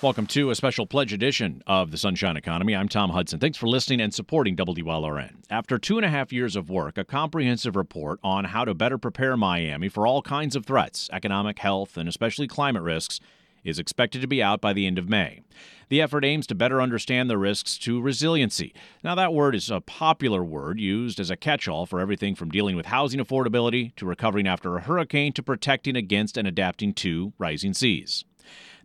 Welcome to a special pledge edition of the Sunshine Economy. I'm Tom Hudson. Thanks for listening and supporting WLRN. After two and a half years of work, a comprehensive report on how to better prepare Miami for all kinds of threats, economic, health, and especially climate risks, is expected to be out by the end of May. The effort aims to better understand the risks to resiliency. Now, that word is a popular word used as a catch all for everything from dealing with housing affordability to recovering after a hurricane to protecting against and adapting to rising seas.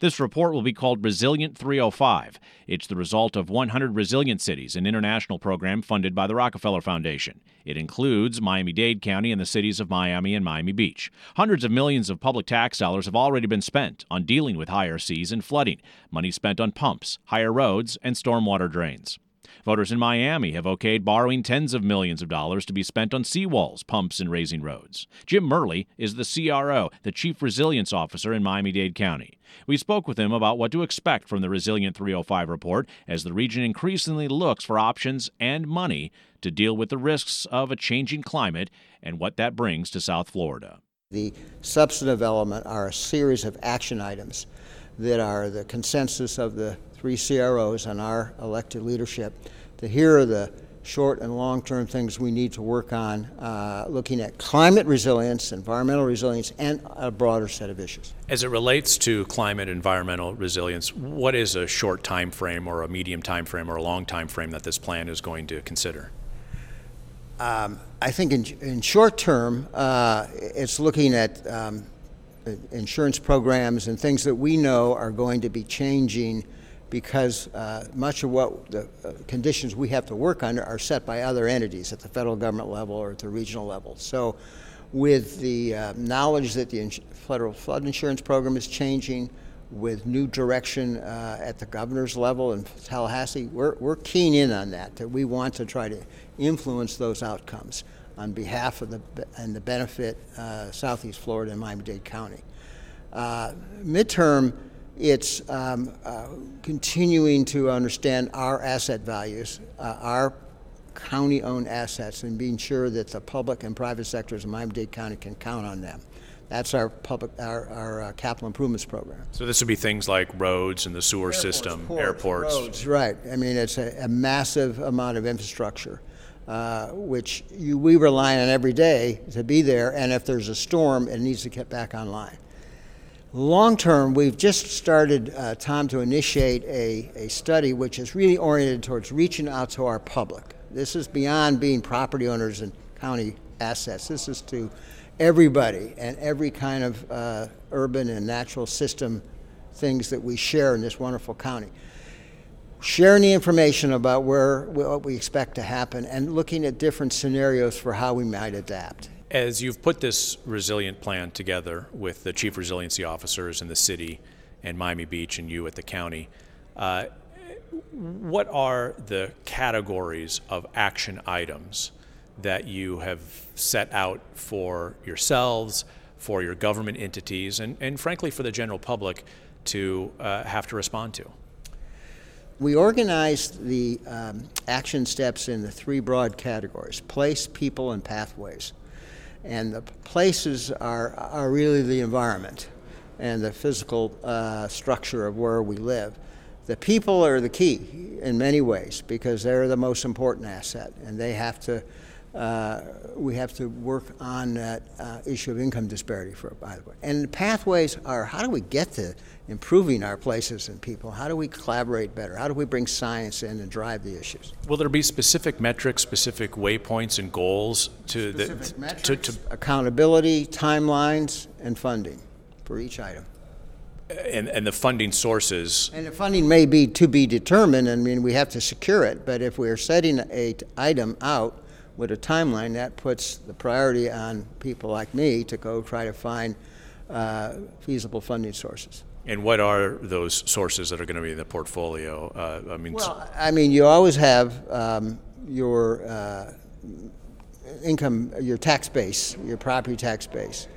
This report will be called Resilient 305. It's the result of 100 Resilient Cities, an international program funded by the Rockefeller Foundation. It includes Miami Dade County and the cities of Miami and Miami Beach. Hundreds of millions of public tax dollars have already been spent on dealing with higher seas and flooding, money spent on pumps, higher roads, and stormwater drains. Voters in Miami have okayed borrowing tens of millions of dollars to be spent on seawalls, pumps, and raising roads. Jim Murley is the CRO, the Chief Resilience Officer in Miami Dade County. We spoke with him about what to expect from the Resilient 305 report as the region increasingly looks for options and money to deal with the risks of a changing climate and what that brings to South Florida. The substantive element are a series of action items that are the consensus of the three CROs and our elected leadership to here are the short and long term things we need to work on, uh, looking at climate resilience, environmental resilience, and a broader set of issues. As it relates to climate environmental resilience, what is a short time frame or a medium time frame or a long time frame that this plan is going to consider? Um, I think in, in short term, uh, it's looking at um, insurance programs and things that we know are going to be changing because uh, much of what the uh, conditions we have to work under are set by other entities at the federal government level or at the regional level. So, with the uh, knowledge that the ins- federal flood insurance program is changing, with new direction uh, at the governor's level in Tallahassee, we're, we're keen in on that, that we want to try to influence those outcomes on behalf of the and the benefit uh, Southeast Florida and Miami-Dade County. Uh, midterm it's um, uh, continuing to understand our asset values, uh, our county owned assets, and being sure that the public and private sectors of Miami Dade County can count on them. That's our public, our, our uh, capital improvements program. So this would be things like roads and the sewer airports, system, ports, airports. Roads, right. I mean, it's a, a massive amount of infrastructure, uh, which you, we rely on every day to be there. And if there's a storm, it needs to get back online. Long term, we've just started, uh, to initiate a, a study which is really oriented towards reaching out to our public. This is beyond being property owners and county assets. This is to everybody and every kind of uh, urban and natural system things that we share in this wonderful county. Sharing the information about where what we expect to happen and looking at different scenarios for how we might adapt. As you've put this resilient plan together with the chief resiliency officers in the city and Miami Beach and you at the county, uh, what are the categories of action items that you have set out for yourselves, for your government entities, and, and frankly for the general public to uh, have to respond to? We organized the um, action steps in the three broad categories place, people, and pathways. And the places are, are really the environment and the physical uh, structure of where we live. The people are the key in many ways because they're the most important asset, and they have to. Uh, we have to work on that uh, issue of income disparity for by the way. And the pathways are how do we get to improving our places and people? How do we collaborate better? How do we bring science in and drive the issues? Will there be specific metrics, specific waypoints, and goals to specific the metrics, to, to accountability, timelines, and funding for each item? and, and the funding sources. And the funding may be to be determined. I mean, we have to secure it. But if we are setting a item out with a timeline, that puts the priority on people like me to go try to find uh, feasible funding sources. And what are those sources that are going to be in the portfolio? Uh, I mean, Well, I mean, you always have um, your uh, income, your tax base, your property tax base.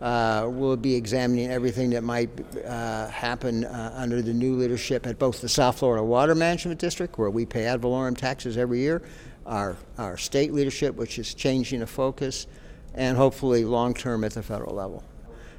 Uh, we'll be examining everything that might uh, happen uh, under the new leadership at both the South Florida Water Management District, where we pay ad valorem taxes every year, our, our state leadership, which is changing the focus, and hopefully long term at the federal level.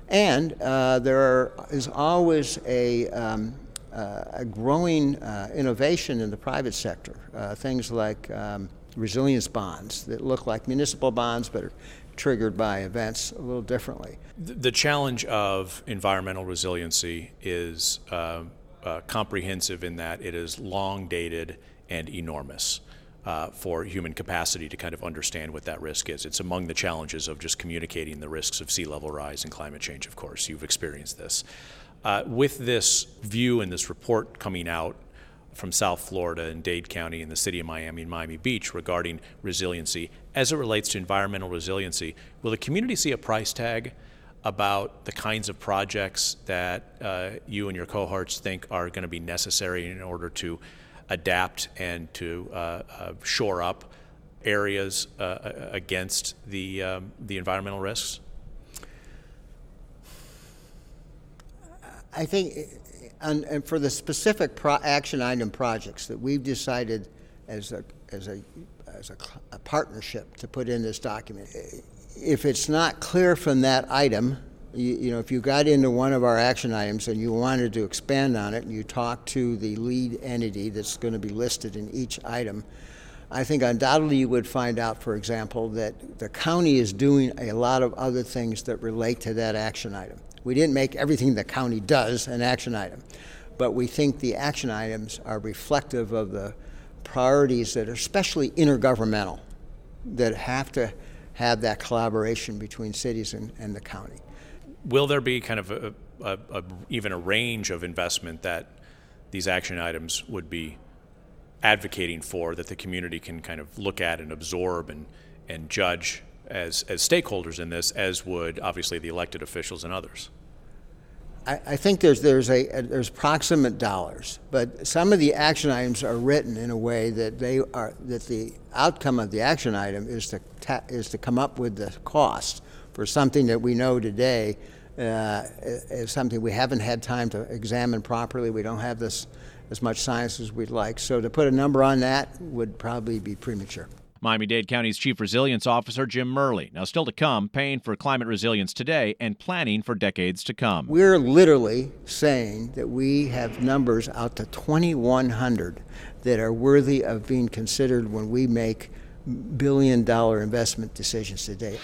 And uh, there are, is always a, um, uh, a growing uh, innovation in the private sector. Uh, things like um, resilience bonds that look like municipal bonds but are triggered by events a little differently. The challenge of environmental resiliency is uh, uh, comprehensive in that it is long dated and enormous. Uh, for human capacity to kind of understand what that risk is. It's among the challenges of just communicating the risks of sea level rise and climate change, of course. You've experienced this. Uh, with this view and this report coming out from South Florida and Dade County and the city of Miami and Miami Beach regarding resiliency, as it relates to environmental resiliency, will the community see a price tag about the kinds of projects that uh, you and your cohorts think are going to be necessary in order to adapt and to uh, uh, shore up areas uh, against the, um, the environmental risks? I think, and, and for the specific pro- action item projects that we've decided as a, as a, as a, a partnership to put in this document, if it's not clear from that item, you, you, know, if you got into one of our action items and you wanted to expand on it and you talk to the lead entity that's going to be listed in each item, I think undoubtedly you would find out, for example, that the county is doing a lot of other things that relate to that action item. We didn't make everything the county does an action item, but we think the action items are reflective of the priorities that are especially intergovernmental, that have to have that collaboration between cities and, and the county. Will there be kind of a, a, a, even a range of investment that these action items would be advocating for that the community can kind of look at and absorb and, and judge as, as stakeholders in this, as would obviously the elected officials and others? I, think there's, there's, a, a, there's proximate dollars, but some of the action items are written in a way that, they are, that the outcome of the action item is to, ta- is to come up with the cost for something that we know today uh, is something we haven't had time to examine properly. We don't have this as much science as we'd like. So to put a number on that would probably be premature. Miami Dade County's Chief Resilience Officer Jim Murley. Now, still to come, paying for climate resilience today and planning for decades to come. We're literally saying that we have numbers out to 2,100 that are worthy of being considered when we make billion dollar investment decisions today.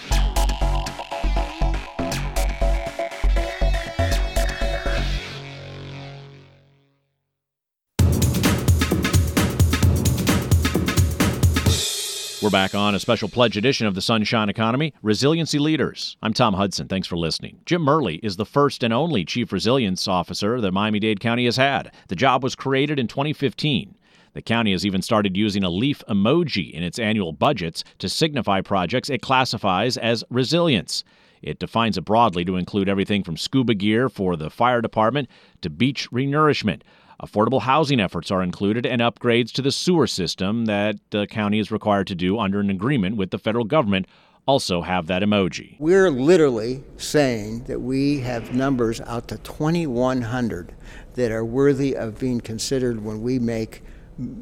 We're back on a special pledge edition of the Sunshine Economy Resiliency Leaders. I'm Tom Hudson. Thanks for listening. Jim Murley is the first and only Chief Resilience Officer that Miami Dade County has had. The job was created in 2015. The county has even started using a leaf emoji in its annual budgets to signify projects it classifies as resilience. It defines it broadly to include everything from scuba gear for the fire department to beach renourishment. Affordable housing efforts are included and upgrades to the sewer system that the county is required to do under an agreement with the federal government also have that emoji. We're literally saying that we have numbers out to 2,100 that are worthy of being considered when we make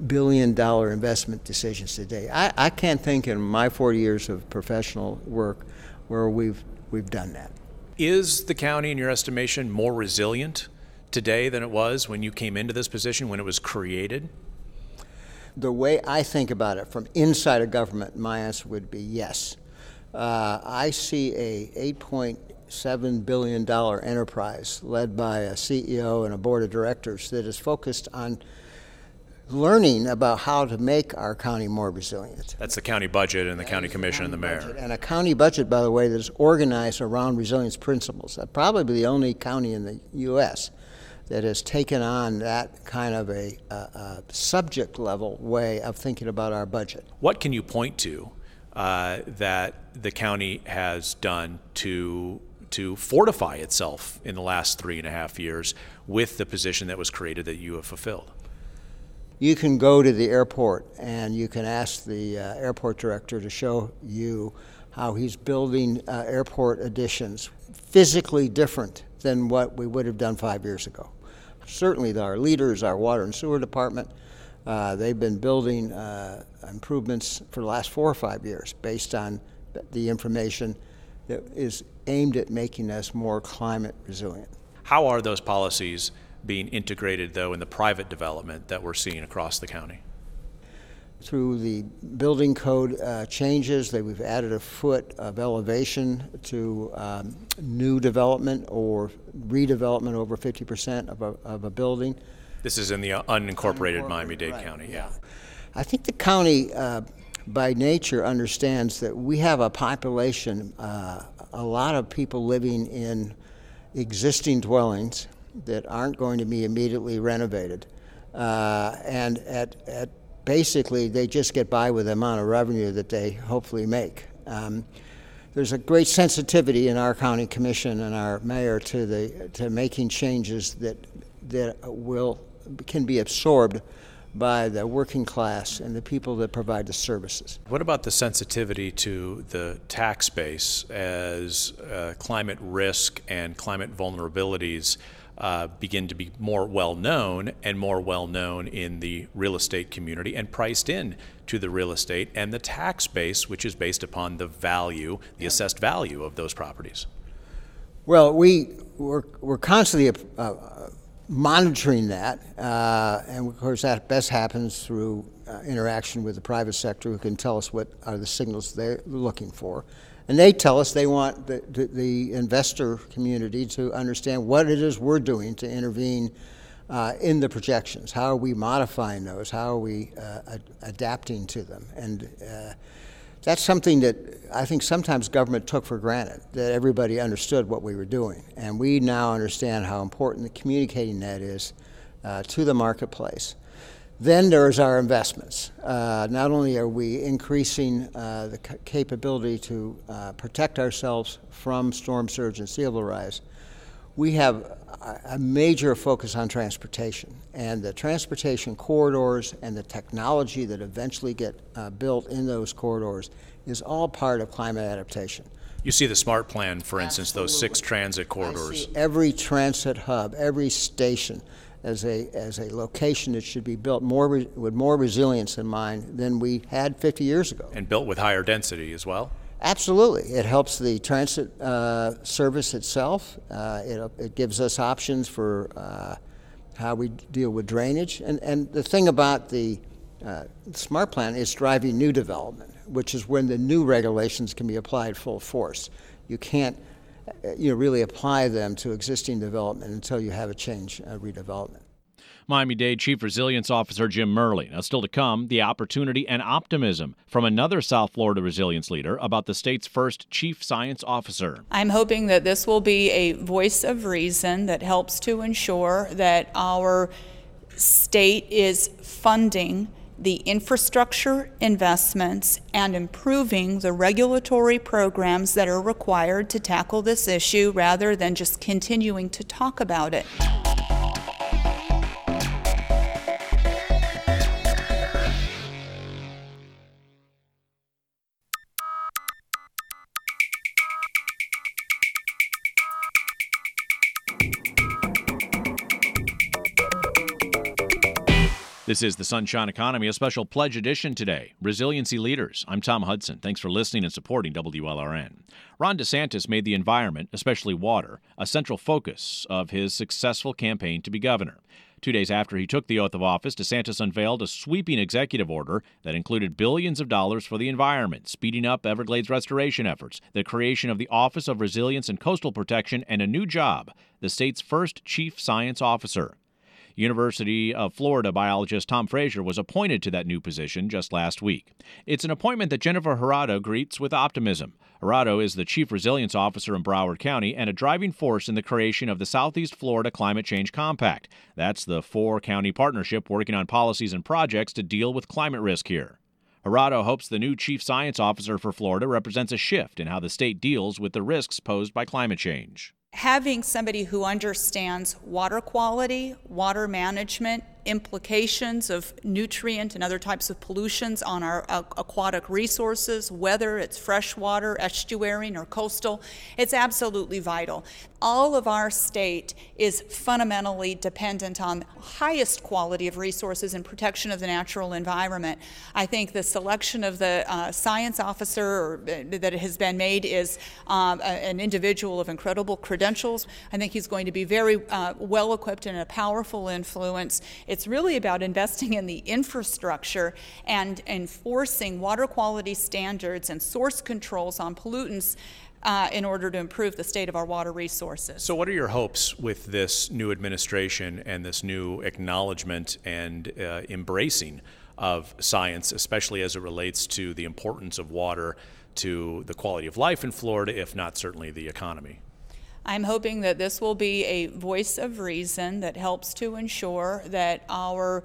billion dollar investment decisions today. I, I can't think in my 40 years of professional work where we've, we've done that. Is the county, in your estimation, more resilient today than it was when you came into this position, when it was created? The way I think about it from inside of government, my answer would be yes. Uh, I see a $8.7 billion enterprise led by a CEO and a board of directors that is focused on learning about how to make our county more resilient. That's the county budget and the that county commission the and the mayor. And a county budget, by the way, that is organized around resilience principles. Probably be the only county in the U.S that has taken on that kind of a, a, a subject level way of thinking about our budget. What can you point to uh, that the county has done to to fortify itself in the last three and a half years with the position that was created that you have fulfilled? You can go to the airport and you can ask the uh, airport director to show you how he's building uh, airport additions physically different than what we would have done five years ago certainly our leaders, our water and sewer department, uh, they've been building uh, improvements for the last four or five years based on the information that is aimed at making us more climate resilient. How are those policies being integrated, though, in the private development that we're seeing across the county? Through the building code uh, changes, that we've added a foot of elevation to um, new development or redevelopment over 50% of a, of a building. This is in the unincorporated, Miami Dade right, County, yeah. I think the county, uh, by nature, understands that we have a population, uh, a lot of people living in existing dwellings that aren't going to be immediately renovated. Uh, and at, at basically, they just get by with the amount of revenue that they hopefully make. Um, there's a great sensitivity in our county commission and our mayor to the to making changes that that will can be absorbed by the working class and the people that provide the services. What about the sensitivity to the tax base as uh, climate risk and climate vulnerabilities uh, begin to be more well known and more well known in the real estate community and priced in to the real estate and the tax base, which is based upon the value, the assessed value of those properties? Well, we, we're, we're constantly uh, monitoring that, uh, and of course that best happens through uh, interaction with the private sector who can tell us what are the signals they're looking for. And they tell us they want the, the, the investor community to understand what it is we're doing to intervene uh, in the projections. How are we modifying those? How are we uh, ad- adapting to them? And uh, that's something that I think sometimes government took for granted, that everybody understood what we were doing. And we now understand how important communicating that is uh, to the marketplace. Then there's our investments. Uh, not only are we increasing uh, the c- capability to uh, protect ourselves from storm surge and sea level rise, we have a major focus on transportation and the transportation corridors and the technology that eventually get uh, built in those corridors is all part of climate adaptation. You see the SMART plan, for instance, those six transit corridors. every transit hub, every station as a, as a location that should be built more re- with more resilience in mind than we had 50 years ago. And built with higher density as well? Absolutely. It helps the transit uh, service itself. Uh, it, it, gives us options for uh, how we deal with drainage. And, and the thing about the uh, smart plan is driving new development, which is when the new regulations can be applied full force. You can't you know, really apply them to existing development until you have a change, a redevelopment. Miami Dade Chief Resilience Officer Jim Murley. Now, still to come, the opportunity and optimism from another South Florida resilience leader about the state's first Chief Science Officer. I'm hoping that this will be a voice of reason that helps to ensure that our state is funding the infrastructure investments and improving the regulatory programs that are required to tackle this issue rather than just continuing to talk about it. This is the Sunshine Economy, a special pledge edition today. Resiliency Leaders. I'm Tom Hudson. Thanks for listening and supporting WLRN. Ron DeSantis made the environment, especially water, a central focus of his successful campaign to be governor. Two days after he took the oath of office, DeSantis unveiled a sweeping executive order that included billions of dollars for the environment, speeding up Everglades restoration efforts, the creation of the Office of Resilience and Coastal Protection, and a new job, the state's first chief science officer. University of Florida biologist Tom Frazier was appointed to that new position just last week. It's an appointment that Jennifer Jurado greets with optimism. Jurado is the Chief Resilience Officer in Broward County and a driving force in the creation of the Southeast Florida Climate Change Compact. That's the four county partnership working on policies and projects to deal with climate risk here. Jurado hopes the new Chief Science Officer for Florida represents a shift in how the state deals with the risks posed by climate change having somebody who understands water quality, water management, implications of nutrient and other types of pollutions on our uh, aquatic resources, whether it's freshwater, estuarine, or coastal. It's absolutely vital. All of our state is fundamentally dependent on highest quality of resources and protection of the natural environment. I think the selection of the uh, science officer or, uh, that has been made is um, a, an individual of incredible credentials. I think he's going to be very uh, well equipped and a powerful influence. It's really about investing in the infrastructure and enforcing water quality standards and source controls on pollutants uh, in order to improve the state of our water resources. So, what are your hopes with this new administration and this new acknowledgement and uh, embracing of science, especially as it relates to the importance of water to the quality of life in Florida, if not certainly the economy? I'm hoping that this will be a voice of reason that helps to ensure that our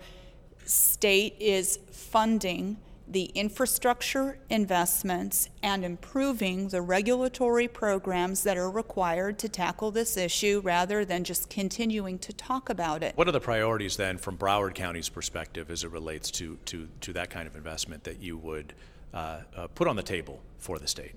state is funding the infrastructure investments and improving the regulatory programs that are required to tackle this issue rather than just continuing to talk about it. What are the priorities then from Broward County's perspective as it relates to, to, to that kind of investment that you would uh, uh, put on the table for the state?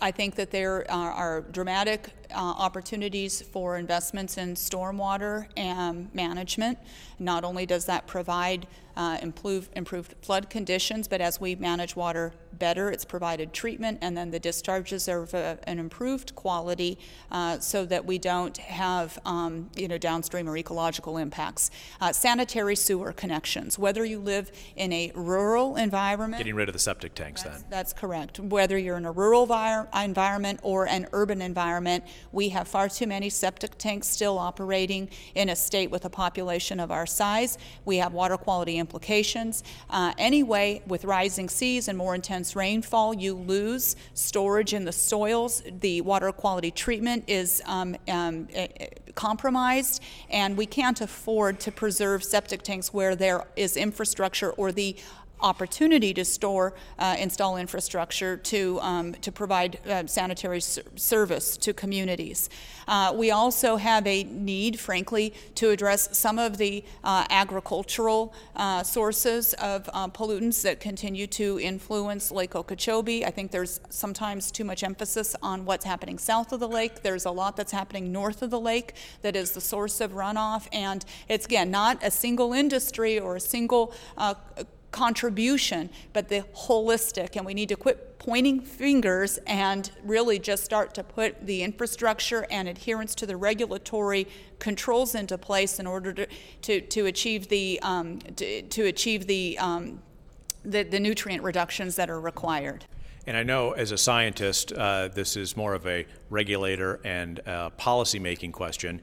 I think that there are, are dramatic uh, opportunities for investments in stormwater and management. Not only does that provide uh, improve, improved flood conditions, but as we manage water better, it's provided treatment, and then the discharges are of a, an improved quality uh, so that we don't have um, you know, downstream or ecological impacts. Uh, sanitary sewer connections, whether you live in a rural environment. Getting rid of the septic tanks that's, then. That's correct. Whether you're in a rural environment or an urban environment, we have far too many septic tanks still operating in a state with a population of our size. We have water quality implications. Uh, anyway, with rising seas and more intense rainfall, you lose storage in the soils. The water quality treatment is um, um, eh, eh, compromised, and we can't afford to preserve septic tanks where there is infrastructure or the opportunity to store, uh, install infrastructure to, um, to provide uh, sanitary ser- service to communities. Uh, we also have a need, frankly, to address some of the uh, agricultural uh, sources of uh, pollutants that continue to influence Lake Okeechobee. I think there's sometimes too much emphasis on what's happening south of the lake. There's a lot that's happening north of the lake that is the source of runoff, and it's again not a single industry or a single contribution, but the holistic. And we need to quit pointing fingers and really just start to put the infrastructure and adherence to the regulatory controls into place in order to, to, to achieve the, um, to, to, achieve the, um, the, the nutrient reductions that are required. And I know as a scientist, uh, this is more of a regulator and uh, policy making question,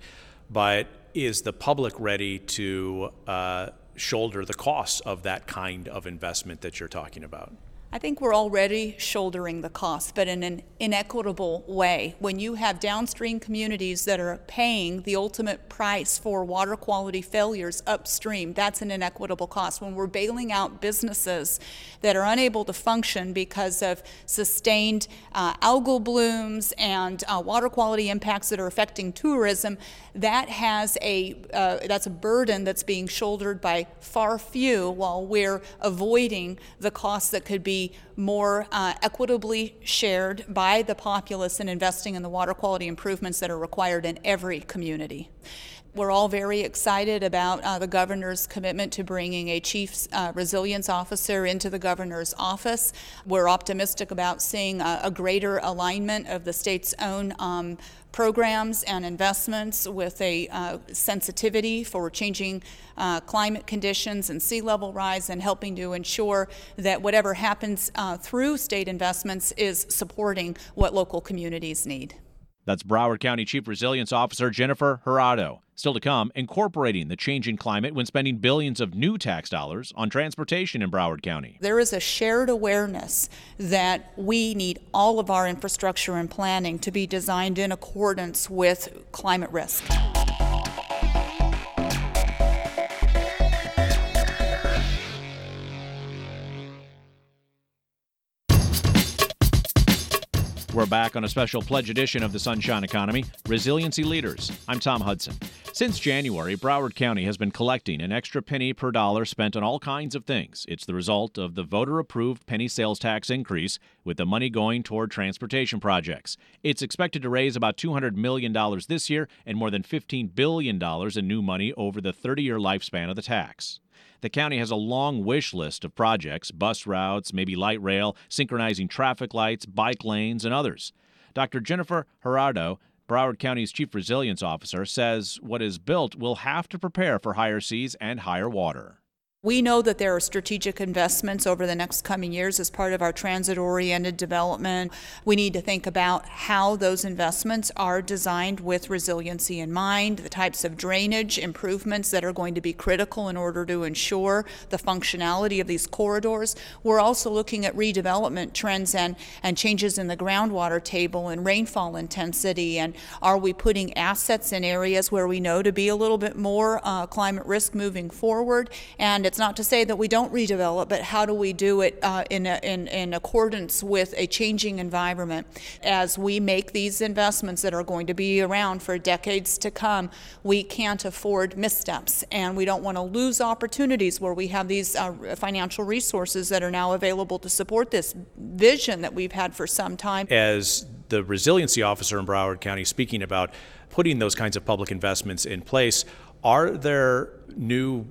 but is the public ready to uh, shoulder the costs of that kind of investment that you're talking about? I think we're already shouldering the cost, but in an inequitable way. When you have downstream communities that are paying the ultimate price for water quality failures upstream, that's an inequitable cost. When we're bailing out businesses that are unable to function because of sustained uh, algal blooms and uh, water quality impacts that are affecting tourism, that has a uh, that's a burden that's being shouldered by far few, while we're avoiding the costs that could be more uh, equitably shared by the populace and investing in the water quality improvements that are required in every community. We're all very excited about uh, the governor's commitment to bringing a chief uh, resilience officer into the governor's office. We're optimistic about seeing a, a greater alignment of the state's own um, programs and investments with a uh, sensitivity for changing uh, climate conditions and sea level rise and helping to ensure that whatever happens uh, through state investments is supporting what local communities need. That's Broward County Chief Resilience Officer Jennifer Jurado. Still to come, incorporating the changing climate when spending billions of new tax dollars on transportation in Broward County. There is a shared awareness that we need all of our infrastructure and planning to be designed in accordance with climate risk. We're back on a special pledge edition of the Sunshine Economy Resiliency Leaders. I'm Tom Hudson. Since January, Broward County has been collecting an extra penny per dollar spent on all kinds of things. It's the result of the voter approved penny sales tax increase, with the money going toward transportation projects. It's expected to raise about $200 million this year and more than $15 billion in new money over the 30 year lifespan of the tax. The county has a long wish list of projects bus routes, maybe light rail, synchronizing traffic lights, bike lanes, and others. Dr. Jennifer Jurado Broward County's chief resilience officer says what is built will have to prepare for higher seas and higher water. We know that there are strategic investments over the next coming years as part of our transit oriented development. We need to think about how those investments are designed with resiliency in mind, the types of drainage improvements that are going to be critical in order to ensure the functionality of these corridors. We're also looking at redevelopment trends and, and changes in the groundwater table and rainfall intensity. And are we putting assets in areas where we know to be a little bit more uh, climate risk moving forward? And it's not to say that we don't redevelop, but how do we do it uh, in, a, in, in accordance with a changing environment? As we make these investments that are going to be around for decades to come, we can't afford missteps, and we don't want to lose opportunities where we have these uh, financial resources that are now available to support this vision that we've had for some time. As the resiliency officer in Broward County speaking about putting those kinds of public investments in place, are there new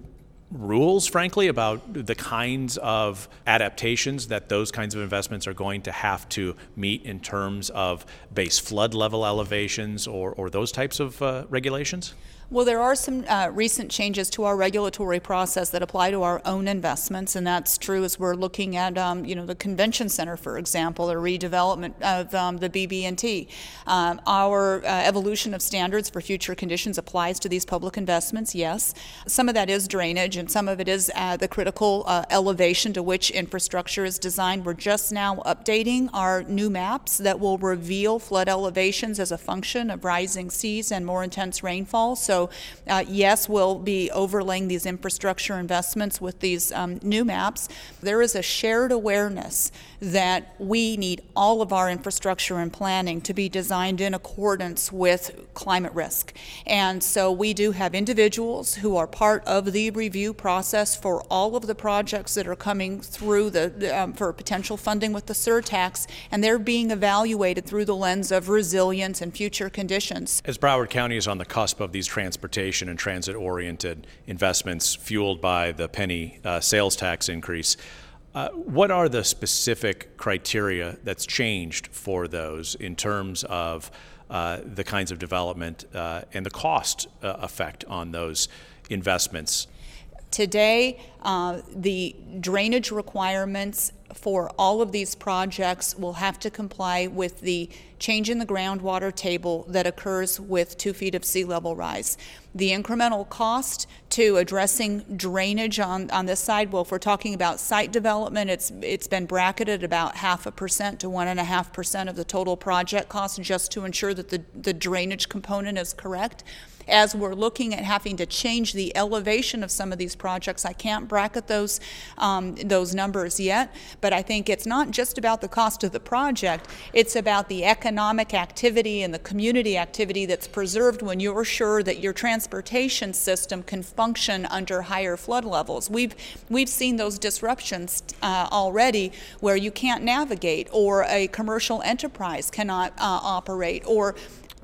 rules, frankly, about the kinds of adaptations that those kinds of investments are going to have to meet in terms of base flood level elevations or, or those types of uh, regulations? Well, there are some uh, recent changes to our regulatory process that apply to our own investments, and that's true as we're looking at, um, you know, the convention center, for example, or redevelopment of um, the BB&T. Um, our uh, evolution of standards for future conditions applies to these public investments. Yes, some of that is drainage, and some of it is uh, the critical uh, elevation to which infrastructure is designed. We're just now updating our new maps that will reveal flood elevations as a function of rising seas and more intense rainfall. So so, uh, yes, we'll be overlaying these infrastructure investments with these um, new maps. There is a shared awareness that we need all of our infrastructure and planning to be designed in accordance with climate risk. And so we do have individuals who are part of the review process for all of the projects that are coming through the, um, for potential funding with the surtax, and they're being evaluated through the lens of resilience and future conditions. As Broward County is on the cusp of these transportation and transit oriented investments fueled by the penny uh, sales tax increase. Uh, what are the specific criteria that's changed for those in terms of uh, the kinds of development uh, and the cost uh, effect on those investments? Today, uh, the drainage requirements for all of these projects will have to comply with the change in the groundwater table that occurs with two feet of sea level rise. The incremental cost to addressing drainage on, on this side, well, if we're talking about site development, it's it's been bracketed about half a percent to one and a half percent of the total project cost just to ensure that the, the drainage component is correct as we're looking at having to change the elevation of some of these projects. I can't bracket those um, those numbers yet, but I think it's not just about the cost of the project. It's about the economic activity and the community activity that's preserved when you're sure that your transportation system can function under higher flood levels. We've we've seen those disruptions uh, already where you can't navigate or a commercial enterprise cannot uh, operate or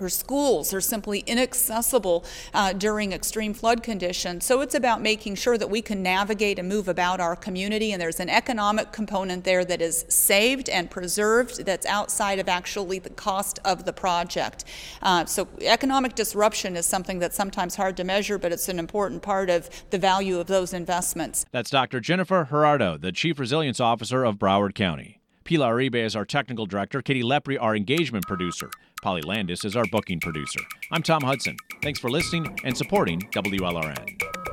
or schools are simply inaccessible uh, during extreme flood conditions. So it's about making sure that we can navigate and move about our community, and there's an economic component there that is saved and preserved that's outside of actually the cost of the project. Uh, so economic disruption is something that's sometimes hard to measure, but it's an important part of the value of those investments. That's Dr. Jennifer Jurado, the Chief Resilience Officer of Broward County. Pilar Uribe is our technical director, Katie Lepre, our engagement producer. Polly Landis is our booking producer. I'm Tom Hudson. Thanks for listening and supporting WLRN.